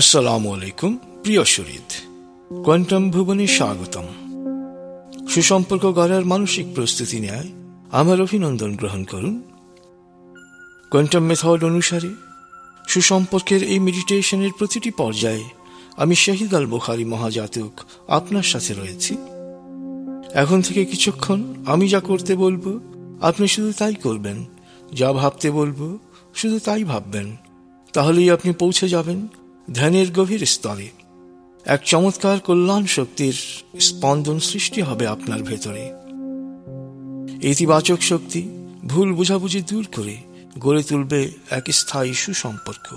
আসসালামু আলাইকুম, প্রিয় শরীদ কোয়ান্টাম ভুবনে স্বাগতম। সুসম্পর্ক গড়ার মানসিক প্রস্তুতি নেয় আমার অভিনন্দন গ্রহণ করুন। কোয়ান্টাম মেথড অনুসারে সুসম্পর্কের এই মেডিটেশনের প্রতিটি পর্যায়ে আমি শাহিদ আল বুখারি মহাজাতক আপনার সাথে রয়েছি। এখন থেকে কিছুক্ষণ আমি যা করতে বলব, আপনি শুধু তাই করবেন, যা ভাবতে বলব, শুধু তাই ভাববেন, তাহলেই আপনি পৌঁছে যাবেন ধ্যানের গভীর স্তরে এক চমৎকার কল্যাণ শক্তির স্পন্দন সৃষ্টি হবে আপনার ভেতরে। ইতিবাচক শক্তি ভুল বুঝাবুঝি দূর করে গড়ে তুলবে এক স্থায়ী সুসম্পর্ক।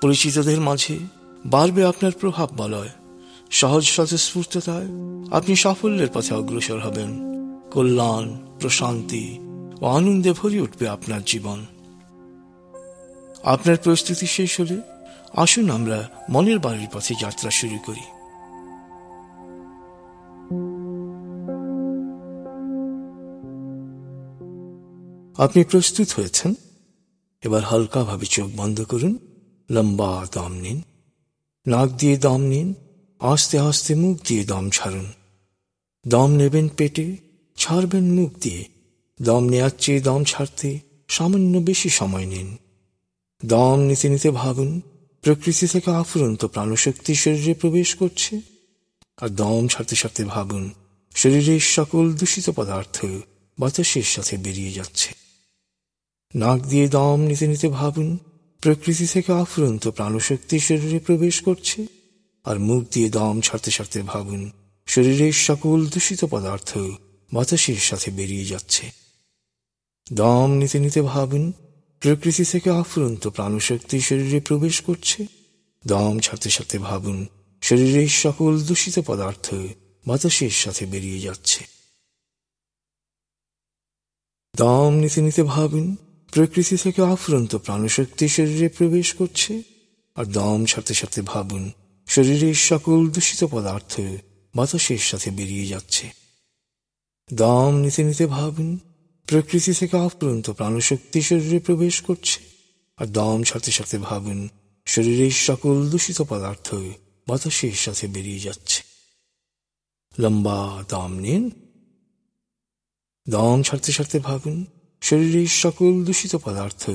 পরিচিতদের মাঝে বাড়বে আপনার প্রভাব বলয়। সহজ স্বতঃস্ফূর্ততায় আপনি সাফল্যের পথে অগ্রসর হবেন। কল্যাণ, প্রশান্তি ও আনন্দে ভরে উঠবে আপনার জীবন। আপনার প্রস্তুতি শেষ হলে আসুন আমরা মনের বাড়ির পথে যাত্রা শুরু করি। আপনি প্রস্তুত হয়েছেন? এবার হালকাভাবে চোখ বন্ধ করুন। লম্বা দম নিন। নাক দিয়ে দম নিন। আস্তে আস্তে মুখ দিয়ে দম ছাড়ুন। দম নেবেন পেটে, ছাড়বেন মুখ দিয়ে। দম নেওয়ার চেয়ে দম ছাড়তে সামান্য বেশি সময় নিন। দম নিতে নিতে ভাবুন প্রকৃতি থেকে আফুরন্ত প্রাণশক্তি শরীরে প্রবেশ করছে। আর দম ছাড়তে ছাড়তে ভাবুন, শরীরের সকল দূষিত পদার্থ বাতাসের সাথে বেরিয়ে যাচ্ছে। নাক দিয়ে দম নিতে নিতে ভাবুন, প্রকৃতি থেকে আফুরন্ত প্রাণশক্তি শরীরে প্রবেশ করছে। আর মুখ দিয়ে দম ছাড়তে ছাড়তে ভাবুন, শরীরের সকল দূষিত পদার্থ বাতাসের সাথে বেরিয়ে যাচ্ছে। দম নিতে নিতে ভাবুন প্রকৃতি থেকে আফুরন্ত প্রাণশক্তি শরীরে প্রবেশ করছে। দম ছাড়তে ছাড়তে ভাবুন, শরীরের সকল দূষিত পদার্থ বাতাসের সাথে বেরিয়ে যাচ্ছে। দম নিতে নিতে ভাবুন, প্রকৃতি থেকে আফুরন্ত প্রাণশক্তি শরীরে প্রবেশ করছে। আর দম ছাড়তে ছাড়তে ভাবুন, শরীরের সকল দূষিত পদার্থ বাতাসের সাথে বেরিয়ে যাচ্ছে। দম নিতে নিতে ভাবুন প্রকৃতি থেকে আফুরন্ত প্রাণশক্তি শরীরে প্রবেশ করছে। আর দম ছাড়তে ছাড়তে ভাবুন, শরীরের সকল দূষিত পদার্থ বাতাসের সাথে বেরিয়ে যাচ্ছে। লম্বা দম নিন। দম ছাড়তে ছাড়তে ভাবুন, শরীরের সকল দূষিত পদার্থ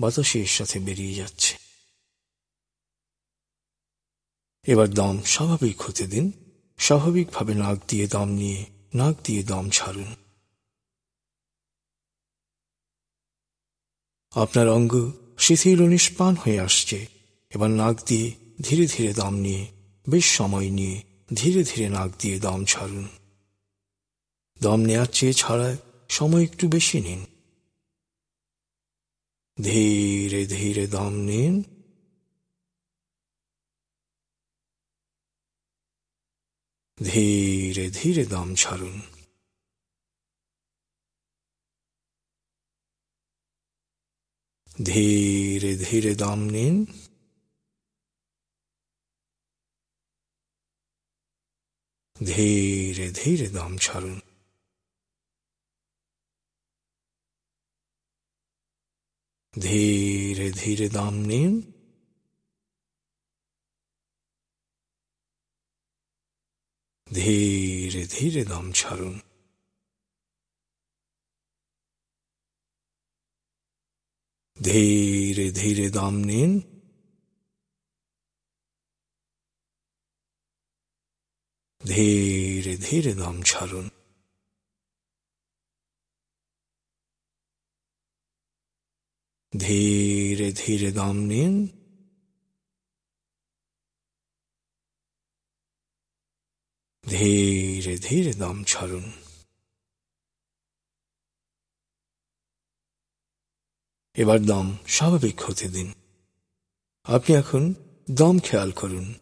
বাতাসের সাথে বেরিয়ে যাচ্ছে। এবার দম স্বাভাবিক হতে দিন। স্বাভাবিকভাবে নাক দিয়ে দম নিয়ে, নাক দিয়ে দম ছাড়ুন। আপনার অঙ্গ শিথিল নিষ্পান হয়ে আসছে। এবার নাক দিয়ে ধীরে ধীরে দম নিয়ে, বেশ সময় নিয়ে ধীরে ধীরে নাক দিয়ে দম ছাড়ুন। দম নেওয়ার চেয়ে ছাড়ায় সময় একটু বেশি নিন। ধীরে ধীরে দম নিন। ধীরে ধীরে দম ছাড়ুন। ধীরে ধীরে দম নিন। ধীরে ধীরে দম ছাড়ুন। ধীরে ধীরে দম নিন। ধীরে ধীরে দম ছাড়ুন। ধীরে ধীরে দম নিন। ধীরে ধীরে দম ছাড়ুন। ধীরে ধীরে দম নিন। ধীরে ধীরে দম ছাড়ুন। এবার দম স্বাভাবিক হতে দিন। আপনি এখন দম খেয়াল করুন।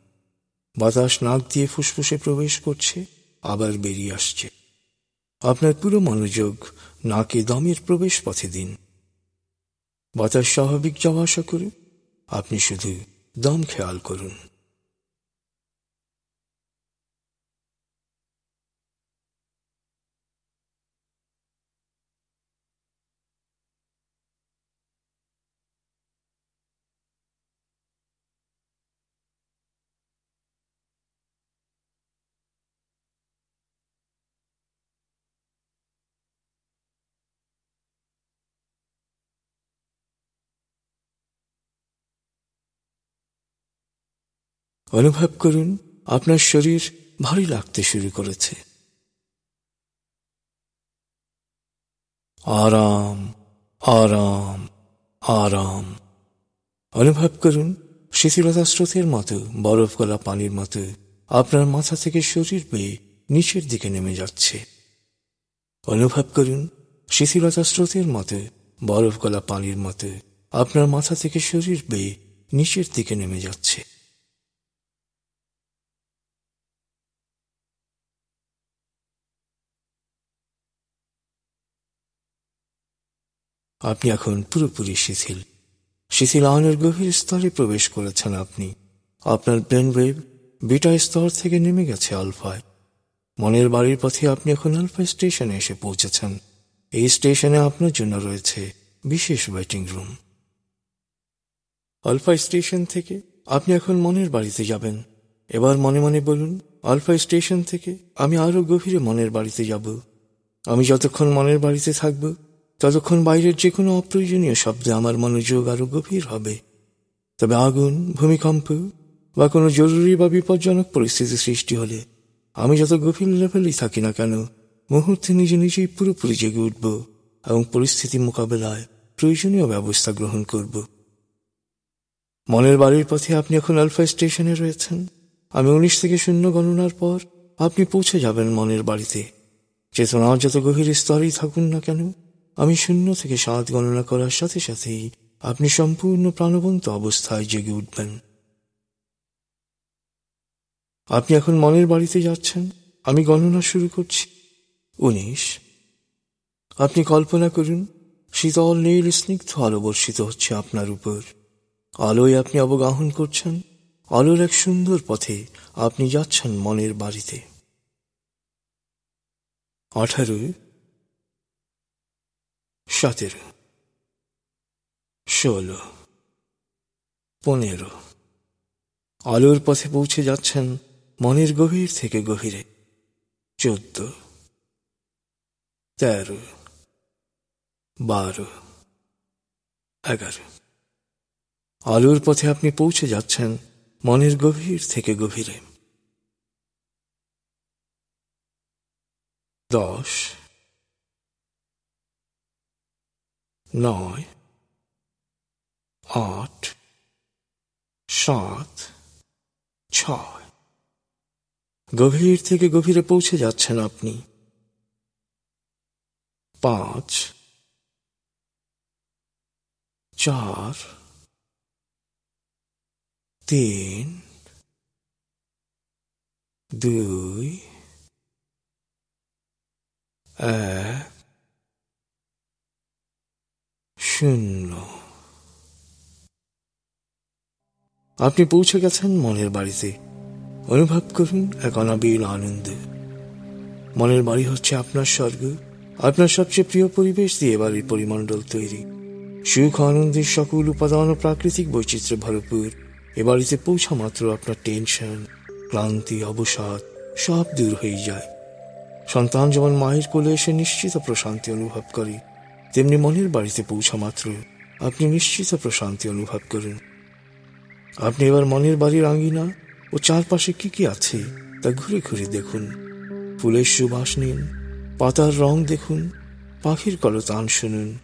বাতাস নাক দিয়ে ফুসফুসে প্রবেশ করছে, আবার বেরিয়ে আসছে। আপনার পুরো মনোযোগ নাকে দমের প্রবেশ পথে দিন। বাতাস স্বাভাবিক যাওয়া আসা করে আপনি শুধু দম খেয়াল করুন। অনুভব করুন, আপনার শরীর ভারী লাগতে শুরু করেছে। আরাম আরাম আরাম। অনুভব করুন, শিথিলতা স্রোতের মতো, বরফ গলা পানির মতো, আপনার মাথা থেকে শরীর বেয়ে নিচের দিকে নেমে যাচ্ছে। অনুভব করুন, শিথিলতা স্রোতের মতো, বরফ গলা পানির মতো, আপনার মাথা থেকে শরীর বেয়ে নিচের দিকে নেমে যাচ্ছে। আপনি এখন পুরোপুরি শিথিল। শিথিল আয়নের গভীর স্তরে প্রবেশ করেছেন আপনি। আপনার ব্রেন ওয়েভ বিটা স্তর থেকে নেমে গেছে আলফায়। মনের বাড়ির পথে আপনি এখন আলফা স্টেশনে এসে পৌঁছেছেন। এই স্টেশনে আপনার জন্য রয়েছে বিশেষ ওয়েটিং রুম। আলফা স্টেশন থেকে আপনি এখন মনের বাড়িতে যাবেন। এবার মনে মনে বলুন, আলফা স্টেশন থেকে আমি আরও গভীরে মনের বাড়িতে যাব। আমি যতক্ষণ মনের বাড়িতে থাকব ততক্ষণ বাইরের যে কোনো অপ্রয়োজনীয় শব্দে আমার মনোযোগ আরও গভীর হবে। তবে আগুন, ভূমিকম্প বা কোনো জরুরি বা বিপজ্জনক পরিস্থিতি সৃষ্টি হলে আমি যত গভীর লেভেলই থাকি না কেন, মুহূর্তে নিজে নিজেই পুরোপুরি জেগে উঠব এবং পরিস্থিতি মোকাবেলায় প্রয়োজনীয় ব্যবস্থা গ্রহণ করব। মনের বাড়ির পথে আপনি এখন আলফা স্টেশনে রয়েছেন। আমি উনিশ থেকে শূন্য গণনার পর আপনি পৌঁছে যাবেন মনের বাড়িতে। চেতনা যত গভীর স্তরেই থাকুন না কেন আমি শূন্য থেকে সাত গণনা করার সাথে সাথেই আপনি সম্পূর্ণ প্রাণবন্ত অবস্থায় জেগে উঠবেন। আপনি এখন মনের বাড়িতে যাচ্ছেন। আমি গণনা শুরু করছি। উনিশ। আপনি কল্পনা করুন, শীতল নীল স্নিগ্ধ আলো বর্ষিত হচ্ছে আপনার উপর। আলোয় আপনি অবগাহন করছেন। আলোর এক সুন্দর পথে আপনি যাচ্ছেন মনের বাড়িতে। আঠারো। সতেরো, ষোলো, পনেরো। আলোর পথে পৌঁছে যাচ্ছেন মনের গভীর থেকে গভীরে। চোদ্দ, তেরো, বারো, এগারো। আলোর পথে আপনি পৌঁছে যাচ্ছেন মনের গভীর থেকে গভীরে। দশ নয় আট সাত ছয় গভীর থেকে গভীরে পৌঁছে যাচ্ছেন আপনি। পাঁচ। চার। তিন। দুই। এক। শূন্য আপনি পৌঁছে গেছেন মনের বাড়িতে। অনুভব করুন এক অনাবিল আনন্দ। মনের বাড়ি হচ্ছে আপনার স্বর্গ, আপনার সবচেয়ে প্রিয় পরিবেশ দিয়ে বাড়ির পরিমণ্ডল তৈরি। সুখ, আনন্দের সকল উপাদান ও প্রাকৃতিক বৈচিত্র্যে ভরপুর। এ বাড়িতে পৌঁছা মাত্র আপনার টেনশন, ক্লান্তি, অবসাদ, সব দূর হয়ে যায়। সন্তান যেমন মায়ের কোলে এসে নিশ্চিত প্রশান্তি অনুভব করে তেমনি মনের বাড়িতে পৌঁছা মাত্র আপনি নিশ্চিত প্রশান্তি অনুভব করুন। আপনি এবার মনের বাড়ির আঙ্গিনা ও চারপাশে কি কি আছে তা ঘুরে ঘুরে দেখুন। ফুলের সুবাস নিন, পাতার রং দেখুন, পাখির কলতান শুনুন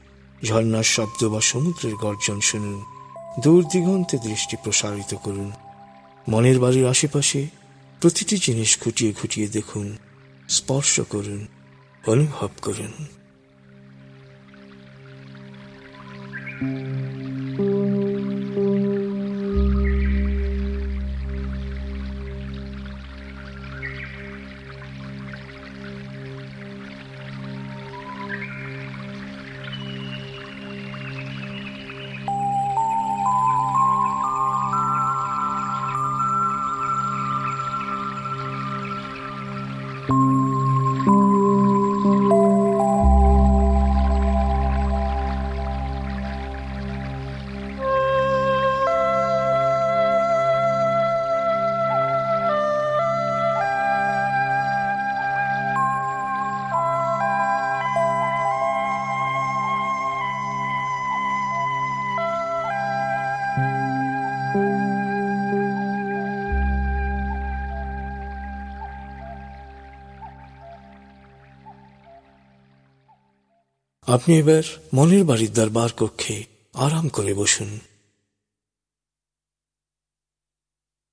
ঝর্নার শব্দ বা সমুদ্রের গর্জন শুনুন, দূর দিগন্তে দৃষ্টি প্রসারিত করুন। মনের বাড়ির আশেপাশে প্রতিটি জিনিস খুঁটিয়ে খুঁটিয়ে দেখুন, স্পর্শ করুন, অনুভব করুন। Música আপনি এবার মনের বাড়ির দরবার কক্ষে আরাম করে বসুন।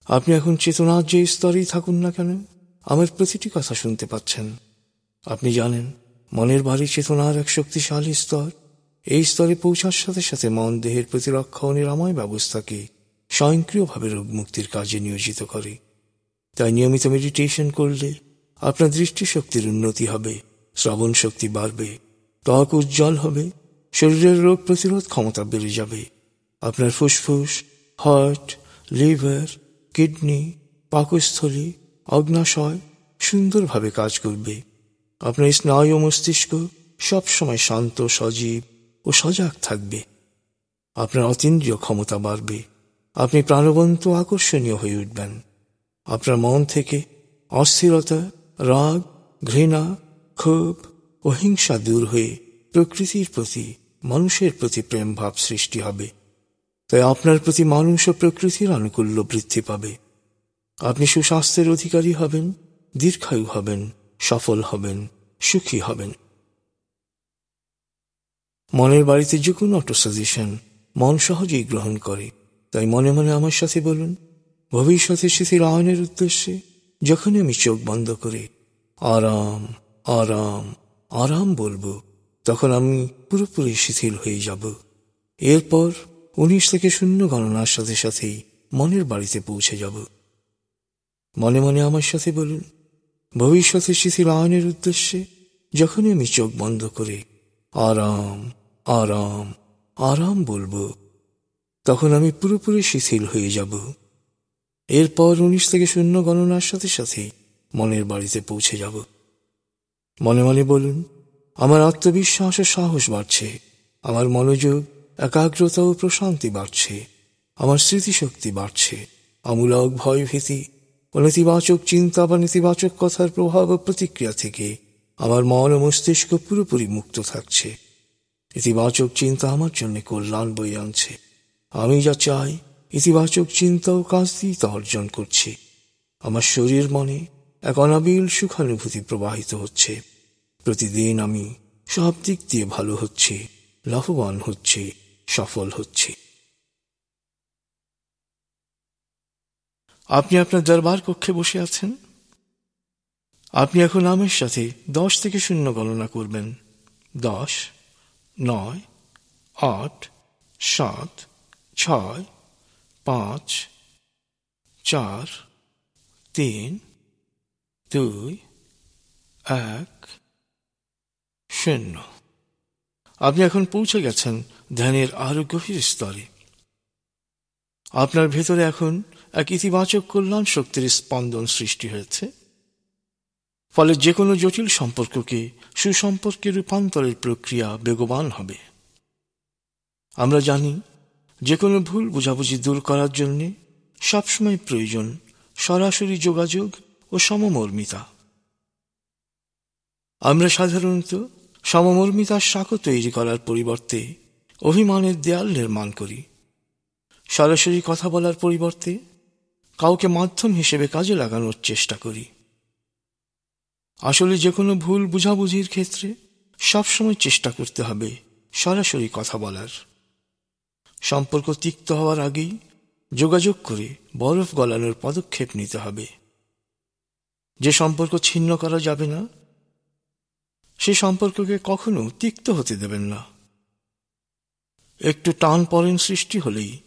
আপনি এখন চেতনার যে স্তরেই থাকুন না কেন, আমার প্রতিটি কথা শুনতে পাচ্ছেন। আপনি জানেন, মনের বাড়ি চেতনার এক শক্তিশালী স্তর। এই স্তরে পৌঁছার সাথে সাথে মন দেহের প্রতিরক্ষা ও নিরাময় ব্যবস্থাকে স্বয়ংক্রিয়ভাবে রোগ মুক্তির কাজে নিয়োজিত করে। তাই নিয়মিত মেডিটেশন করলে আপনার দৃষ্টিশক্তির উন্নতি হবে শ্রবণ শক্তি বাড়বে ত্বক উজ্জ্বল হবে, শরীরের রোগ প্রতিরোধ ক্ষমতা বেড়ে যাবে। আপনার ফুসফুস, হার্ট, লিভার, কিডনি, পাকস্থলী, অগ্নাশয় সুন্দরভাবে কাজ করবে। আপনার স্নায়ু মস্তিষ্ক সবসময় শান্ত, সজীব ও সজাগ থাকবে। আপনার অতীন্দ্রিয় ক্ষমতা বাড়বে। আপনি প্রাণবন্ত আকর্ষণীয় হয়ে উঠবেন। আপনার মন থেকে অস্থিরতা, রাগ, ঘৃণা, ক্ষোভ ও হিংসা দূর হয়ে প্রকৃতির প্রতি, মানুষের প্রতি প্রেম ভাব সৃষ্টি হবে। তাই আপনার প্রতি মানুষ ও প্রকৃতির আনুকূল্য বৃদ্ধি পাবে। আপনি সুস্বাস্থ্যের অধিকারী হবেন, দীর্ঘায়ু হবেন, সফল হবেন, সুখী হবেন। মনের বাড়িতে যে কোনো অটো সাজেশন মন সহজেই গ্রহণ করে। তাই মনে মনে আমার সাথে বলুন, ভবিষ্যতে শিথিল আয়নের উদ্দেশ্যে যখনই আমি চোখ বন্ধ করে, আরাম আরাম আরাম বলব, তখন আমি পুরোপুরি শিথিল হয়ে যাব। এরপর উনিশ থেকে শূন্য গণনার সাথে সাথেই মনের বাড়িতে পৌঁছে যাব। মনে মনে আমার সাথে বলুন, ভবিষ্যতে শিথিল আয়নের উদ্দেশ্যে যখনই আমি চোখ বন্ধ করে আরাম আরাম আরাম বলব, তখন আমি পুরোপুরি শিথিল হয়ে যাব। এরপর উনিশ থেকে শূন্য গণনার সাথে সাথে মনের বাড়িতে পৌঁছে যাব। মনে মনে বলুন, আমার আত্মবিশ্বাস ও সাহস বাড়ছে, আমার মনোযোগ, একাগ্রতা ও প্রশান্তি বাড়ছে, আমার স্মৃতিশক্তি বাড়ছে, আমূলক ভয় ভীতি ও নেতিবাচক চিন্তা বা নেতিবাচক কথার প্রভাব ও প্রতিক্রিয়া থেকে আমার মন ও মস্তিষ্ক পুরোপুরি মুক্ত থাকছে। ইতিবাচক চিন্তা আমার জন্য কল্যাণ বই আনছে। আমি যা চাই, ইতিবাচক চিন্তা ও কাজ দিয়ে তা অর্জন করছি। আমার শরীর মনে এক অনাবিল সুখানুভূতি প্রবাহিত হচ্ছে। প্রতিদিন আমি সব দিক দিয়ে ভালো হচ্ছে, লাভবান হচ্ছে, সফল হচ্ছে। আপনি আপনার দরবার কক্ষে বসে আছেন? আপনি এখন আমার সাথে দশ থেকে শূন্য গণনা করবেন। দশ, নয়, আট, সাত, ছয়, পাঁচ, চার, তিন, দুই, এক শূন্য আপনি এখন পৌঁছে গেছেন ধ্যানের আরও গভীর স্তরে। আপনার ভেতরে এখন এক ইতিবাচক কল্যাণ শক্তির স্পন্দন সৃষ্টি হয়েছে। ফলে যে কোনো জটিল সম্পর্ককে সুসম্পর্কে রূপান্তরের প্রক্রিয়া বেগবান হবে। আমরা জানি যে কোনো ভুল বোঝাবুঝি দূর করার জন্যে সবসময় প্রয়োজন সরাসরি যোগাযোগ ও সমমর্মিতা। আমরা সাধারণত সমমর্মিতার সাঁকো তৈরি করার পরিবর্তে অভিমানের দেয়াল নির্মাণ করি। সরাসরি কথা বলার পরিবর্তে কাউকে মাধ্যম হিসেবে কাজে লাগানোর চেষ্টা করি। আসলে যে কোনো ভুল বুঝাবুঝির ক্ষেত্রে সবসময় চেষ্টা করতে হবে সরাসরি কথা বলার। সম্পর্ক তিক্ত হওয়ার আগেই যোগাযোগ করে বরফ গলানোর পদক্ষেপ নিতে হবে। যে সম্পর্ক ছিন্ন করা যাবে না সে সম্পর্ককে কখনো তিক্ত হতে দেবেন না। একটু টান পরেন সৃষ্টি হলেই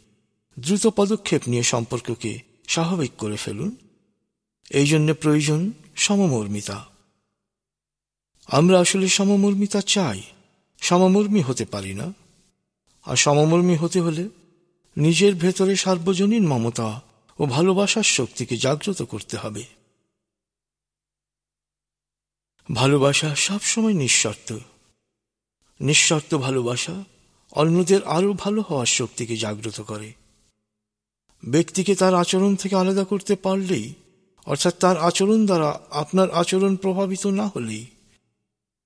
দ্রুত পদক্ষেপ নিয়ে সম্পর্ককে স্বাভাবিক করে ফেলুন। এই জন্য প্রয়োজন সমমর্মিতা। আমরা আসলে সমমর্মিতা চাই। সমমর্মী হতে পারি না। আর সমমর্মী হতে হলে নিজের ভেতরে সার্বজনীন মমতা ও ভালোবাসার শক্তিকে জাগ্রত করতে হবে। ভালোবাসা সবসময় নিঃশর্ত। নিঃশর্ত ভালোবাসা অন্যদের আরও ভালো হওয়ার শক্তিকে জাগ্রত করে। ব্যক্তিকে তার আচরণ থেকে আলাদা করতে পারলেই, অর্থাৎ তার আচরণ দ্বারা আপনার আচরণ প্রভাবিত না হলেই,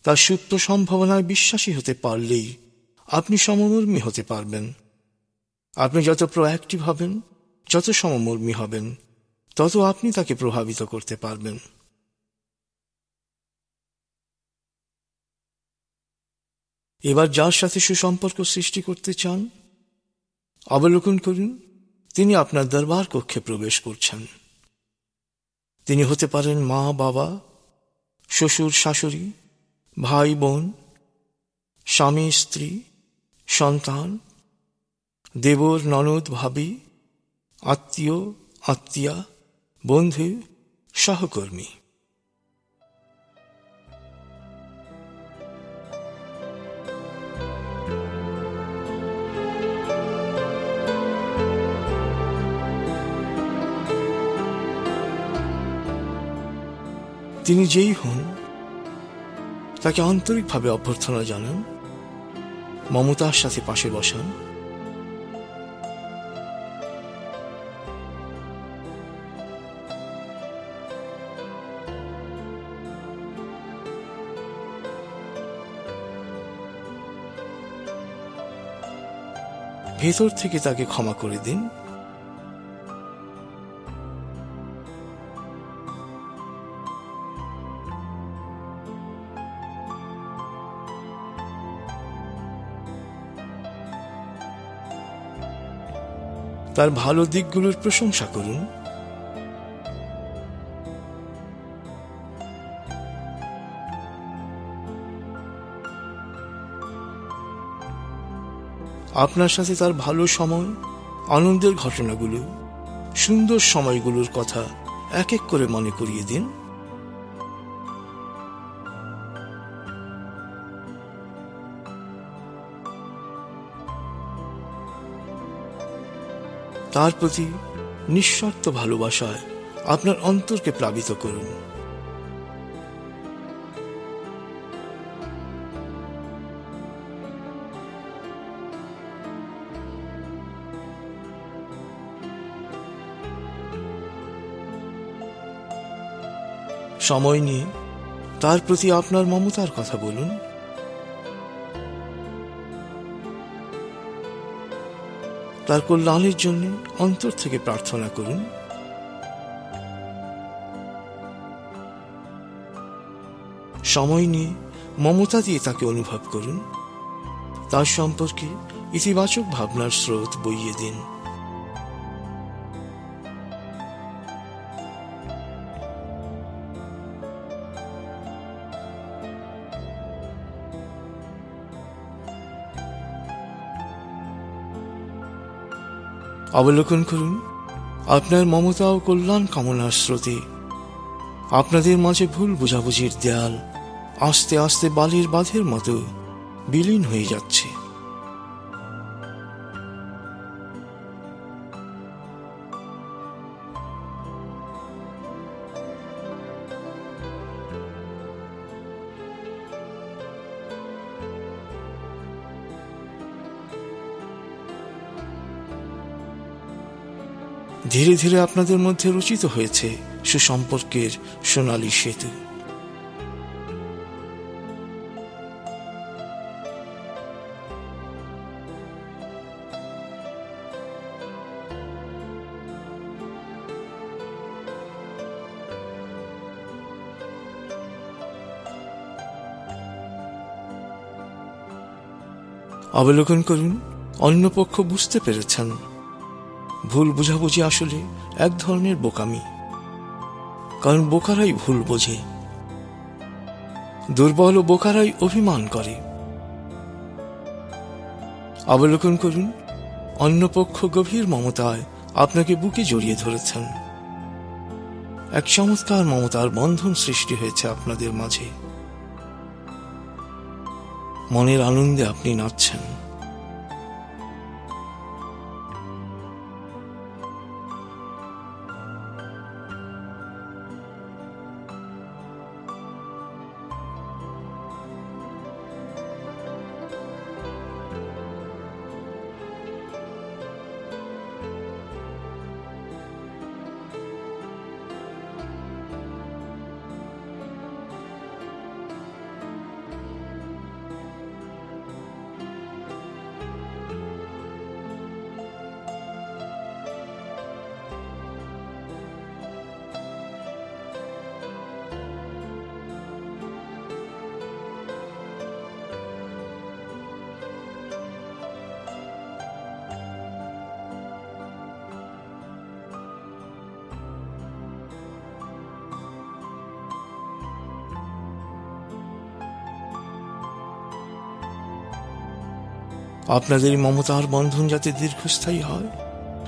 তার সুপ্ত সম্ভাবনায় বিশ্বাসী হতে পারলেই আপনি সমমর্মী হতে পারবেন। আপনি যত প্রোঅ্যাক্টিভ হবেন, যত সমমর্মী হবেন, তত আপনি তাকে প্রভাবিত করতে পারবেন। এবার যার সাথে সুসম্পর্ক সৃষ্টি করতে চান, অবলোকন করুন, তিনি আপনার দরবার কক্ষে প্রবেশ করছেন। তিনি হতে পারেন মা, বাবা, শ্বশুর, শাশুড়ি, ভাই, বোন, স্বামী, স্ত্রী, সন্তান, দেবর, ননদ, ভাবি, আত্মীয়, আত্মীয়া, বন্ধু, সহকর্মী। তিনি যেই হন, তাকে আন্তরিকভাবে অভ্যর্থনা জানান, মমতার সাথে পাশে বসান। ভেতর থেকে তাকে ক্ষমা করে দিন। তার ভালো দিকগুলোর প্রশংসা করুন। আপনার সাথে তার ভালো সময়, আনন্দের ঘটনাগুলো, সুন্দর সময়গুলোর কথা এক এক করে মনে করিয়ে দিন। তার প্রতি নিঃস্বার্থ ভালোবাসায় আপনার অন্তরকে প্লাবিত করুন। সময় নিয়ে তার প্রতি আপনার মমতার কথা বলুন। তার কল্যাণের জন্য অন্তর থেকে প্রার্থনা করুন। সময় নিয়ে মমতা দিয়ে তাকে অনুভব করুন। তার সম্পর্কে ইতিবাচক ভাবনার স্রোত বইয়ে দিন। অবলোকন করুন। আপনার মমতা ও কল্যাণ কামনার স্রোতে আপনাদের মাঝে ভুল বোঝাবুঝির দেয়াল আস্তে আস্তে বালির বাঁধের মতো বিলীন হয়ে যাচ্ছে। ধীরে ধীরে আপনাদের মধ্যে রচিত হয়েছে সুসম্পর্কের সোনালী সেতু। অবলোকন করুন, অন্য পক্ষ বুঝতে পেরেছেন। ভুল বুঝাবুঝি আসলে এক ধরনের বোকামি। কারণ বোকারাই ভুল বোঝে। দুর্বল ও বোকারাই অভিমান করে। অবলোকন করুন, অন্য পক্ষ গভীর মমতায় আপনাকে বুকে জড়িয়ে ধরেছেন। এক চমৎকার মমতার বন্ধন সৃষ্টি হয়েছে আপনাদের মাঝে। মনের আনন্দে আপনি নাচছেন। আপনাদের মমতার বন্ধন যাতে দীর্ঘস্থায়ী হয়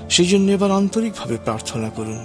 সেই জন্য এবার আন্তরিকভাবে প্রার্থনা করুন।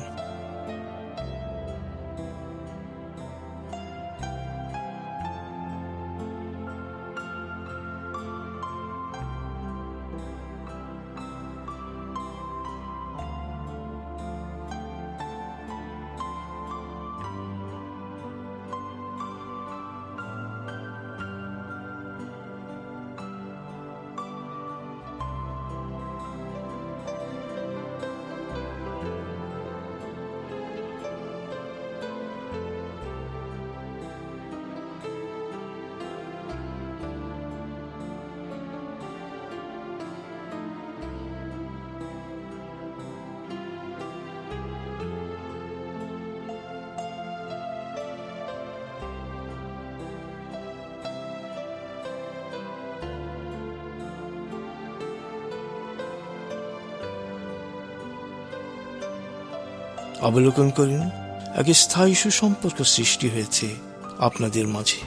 অবলোকন করুন এক স্থায়ী সুসম্পর্ক সৃষ্টি হয়েছে আপনাদের মাঝে।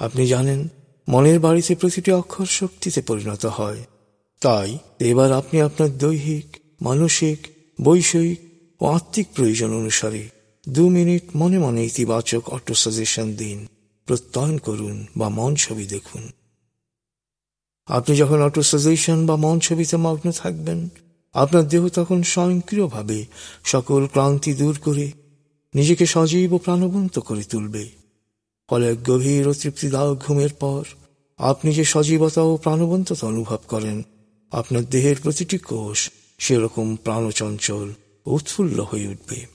আপনি জানেন, মনের বাড়িতে প্রতিটি অক্ষর শক্তিতে পরিণত হয়। তাই, এবার আপনি আপনার দৈহিক, মানসিক, বৈষয়িক ও আত্মিক প্রয়োজন অনুসারে দু মিনিট মনে মনে ইতিবাচক অটো সাজেশন দিন, প্রত্যয়ন করুন বা মন ছবি দেখুন। আপনি যখন অটো সাজেশন বা মন ছবিতে মগ্ন থাকবেন, আপনার দেহ তখন স্বয়ংক্রিয়ভাবে সকল ক্লান্তি দূর করে নিজেকে সজীব ও প্রাণবন্ত করে তুলবে। ফলে গভীর ও তৃপ্তিদায়ক ঘুমের পর আপনি যে সজীবতা ও প্রাণবন্ততা অনুভব করেন, আপনার দেহের প্রতিটি কোষ সেরকম প্রাণচঞ্চল উৎফুল্ল হয়ে উঠবে।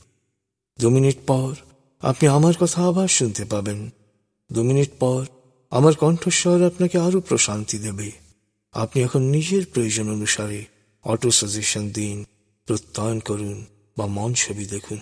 দু মিনিট পর আপনি আমার কথা আবার শুনতে পাবেন। দু মিনিট পর আমার কণ্ঠস্বর আপনাকে আরও প্রশান্তি দেবে। আপনি এখন নিজের প্রয়োজন অনুসারে অটো সাজেশন দিন, প্রত্যয়ন করুন বা মন ছবি দেখুন।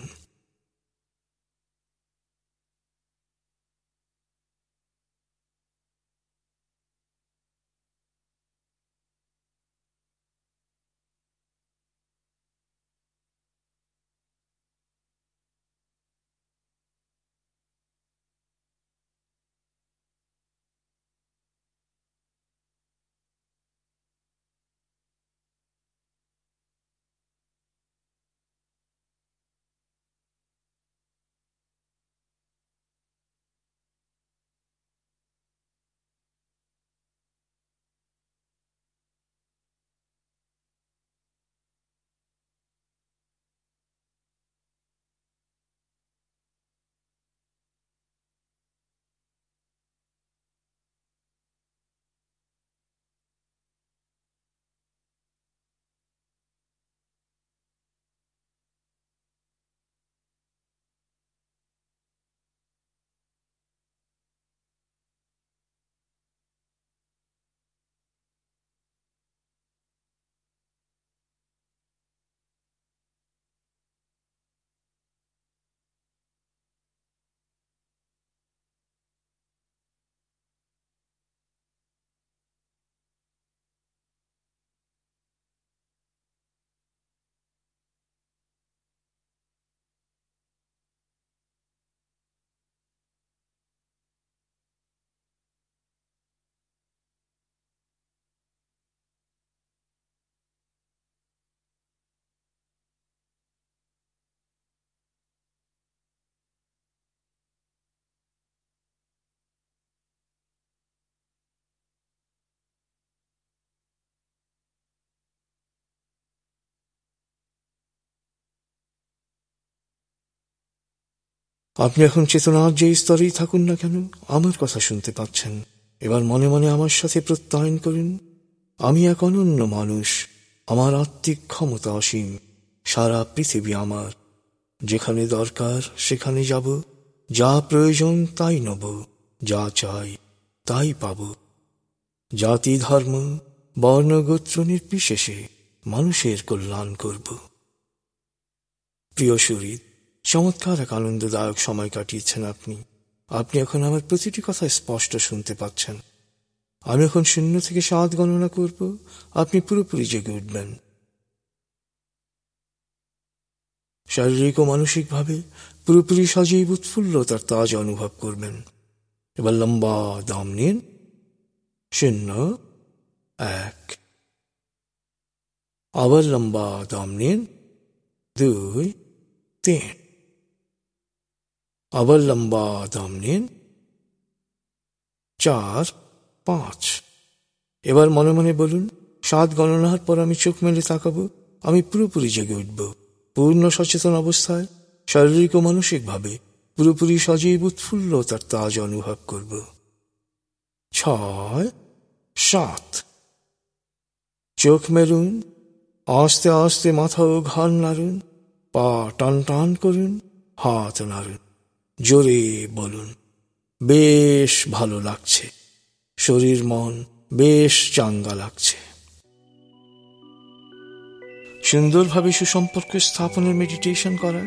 আপনি এখন চেতনার যে স্তরেই থাকুন না কেন, আমার কথা শুনতে পাচ্ছেন। এবার মনে মনে আমার সাথে প্রত্যয়ন করুন। আমি এক অনন্য মানুষ, আমার আত্মিক ক্ষমতা অসীম, সারা পৃথিবী আমার। যেখানে দরকার, সেখানে যাব। যা প্রয়োজন, তাই নব। যা চাই, তাই পাব। জাতি, ধর্ম বর্ণগোত্র নির্বিশেষে মানুষের কল্যাণ করব। প্রিয় শরীর চমৎকার এক আনন্দদায়ক সময় কাটিয়েছেন আপনি। আপনি এখন আমার প্রতিটি কথা স্পষ্ট শুনতে পাচ্ছেন। আমি এখন শূন্য থেকে সাত গণনা করব। আপনি পুরোপুরি জেগে উঠবেন। শারীরিক ও মানসিকভাবে পুরোপুরি সজীব উৎফুল্লতার তাজ অনুভব করবেন। এবার লম্বা দাম নিন। শূন্য, এক। আবার লম্বা দাম নিন। দুই, তিন। দাম নিন চার পাঁচ এবার মনে মনে বলুন, সাত গণনার পর আমি চোখ মেলে তাকাবো, আমি পুরোপুরি জেগে উঠব। পূর্ণ সচেতন অবস্থায়, শারীরিক ও মানসিকভাবে পুরোপুরি সজীব উৎফুল্ল তার তাজ অনুভব করব। ছয়, সাত। চোখ মেরুন, আস্তে আস্তে মাথা ও ঘাড় নাড়ুন, পা টান টান করুন, হাত নাড়ুন। জোরে বলুন, বেশ ভালো লাগছে। শরীর, মন বেশ চাঙ্গা লাগছে। সুন্দরভাবে সুসম্পর্ক স্থাপনের মেডিটেশন করার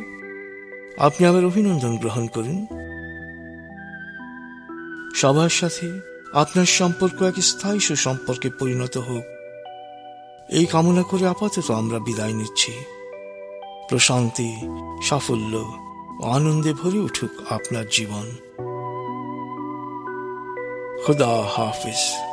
আপনি আবার অভিনন্দন গ্রহণ করুন। সবার সাথে আপনার সম্পর্ক এক স্থায়ী সুসম্পর্কে পরিণত হোক। এই কামনা করে আপাতত আমরা বিদায় নিচ্ছি। প্রশান্তি, সাফল্য আনন্দে ভরে উঠুক আপনার জীবন। খুদা হাফিজ।